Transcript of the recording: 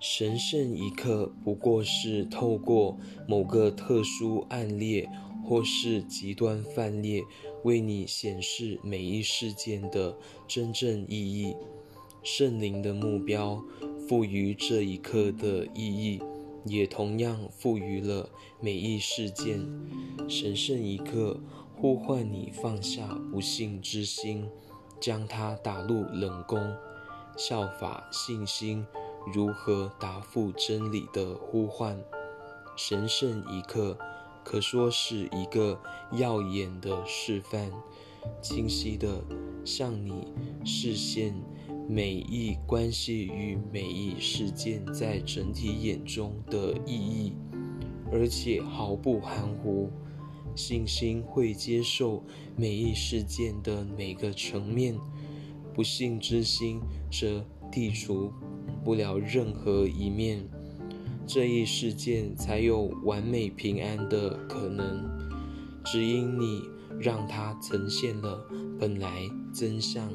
神圣一刻不过是透过某个特殊案例或是极端范例，为你显示每一事件的真正意义。圣灵的目标赋予这一刻的意义，也同样赋予了每一事件。神圣一刻呼唤你放下不幸之心，将它打入冷宫，效法信心。如何答复真理的呼唤？神圣一刻可说是一个耀眼的示范，清晰地向你视线每一关系与每一事件在整体眼中的意义，而且毫不含糊。信心会接受每一事件的每个层面，不幸之心则剔除。不了任何一面，这一事件才有完美平安的可能。只因你让它呈现了本来真相。